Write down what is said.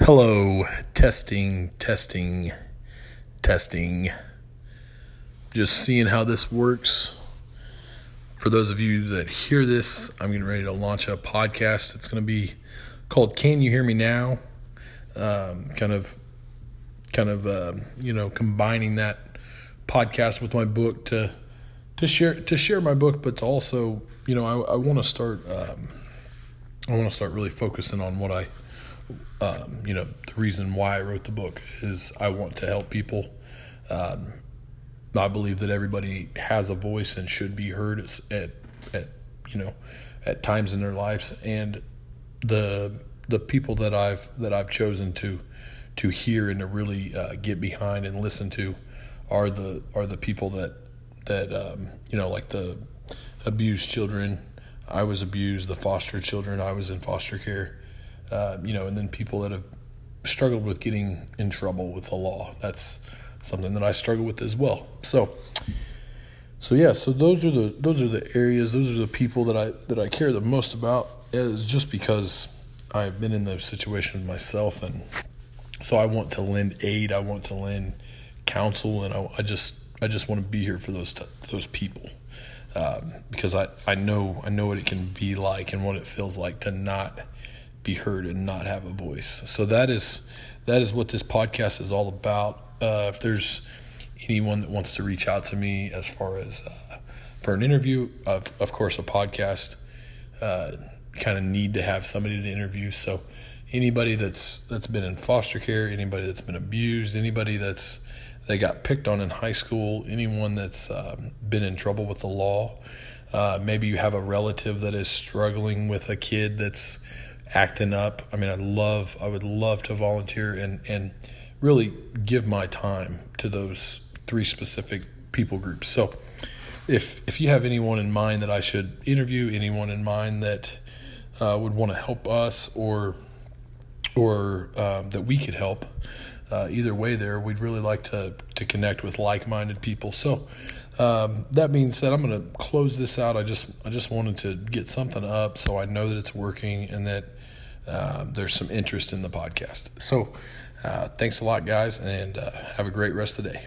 Hello, testing, testing, testing. Just seeing how this works. For those of you that hear this, I'm getting ready to launch a podcast. It's going to be called "Can You Hear Me Now?" Um, kind of, kind of, uh, you know, combining that podcast with my book to to share to share my book, but to also, you know, I, I want to start. Um, I want to start really focusing on what I um, you know, the reason why I wrote the book is I want to help people. Um, I believe that everybody has a voice and should be heard at, at, you know, at times in their lives, and the the people that I've that I've chosen to to hear and to really uh, get behind and listen to are the are the people that that um, you know like the abused children. I was abused. The foster children. I was in foster care uh, you know, and then people that have struggled with getting in trouble with the law. That's something that I struggle with as well. So, so yeah, so those are the those are the areas, those are the people that I that I care the most about. Is just because I've been in those situations myself, and so I want to lend aid. I want to lend counsel, and I, I just I just want to be here for those those people. Um, because I, I know I know what it can be like and what it feels like to not be heard and not have a voice. So that is that is what this podcast is all about. Uh, if there's anyone that wants to reach out to me as far as uh, for an interview, of of course, a podcast, uh, kind of need to have somebody to interview. So anybody that's that's been in foster care, anybody that's been abused, anybody that's they got picked on in high school, anyone that's um, been in trouble with the law. Uh, maybe you have a relative that is struggling with a kid that's acting up. I mean, I love, I would love to volunteer and, and really give my time to those three specific people groups. So if, if you have anyone in mind that I should interview, anyone in mind that uh, would want to help us or, or um, that we could help, uh, either way there, we'd really like to, to connect with like-minded people. So um, that being said, I'm going to close this out. I just I just wanted to get something up so I know that it's working and that uh, there's some interest in the podcast. So, uh, thanks a lot, guys, and uh, have a great rest of the day.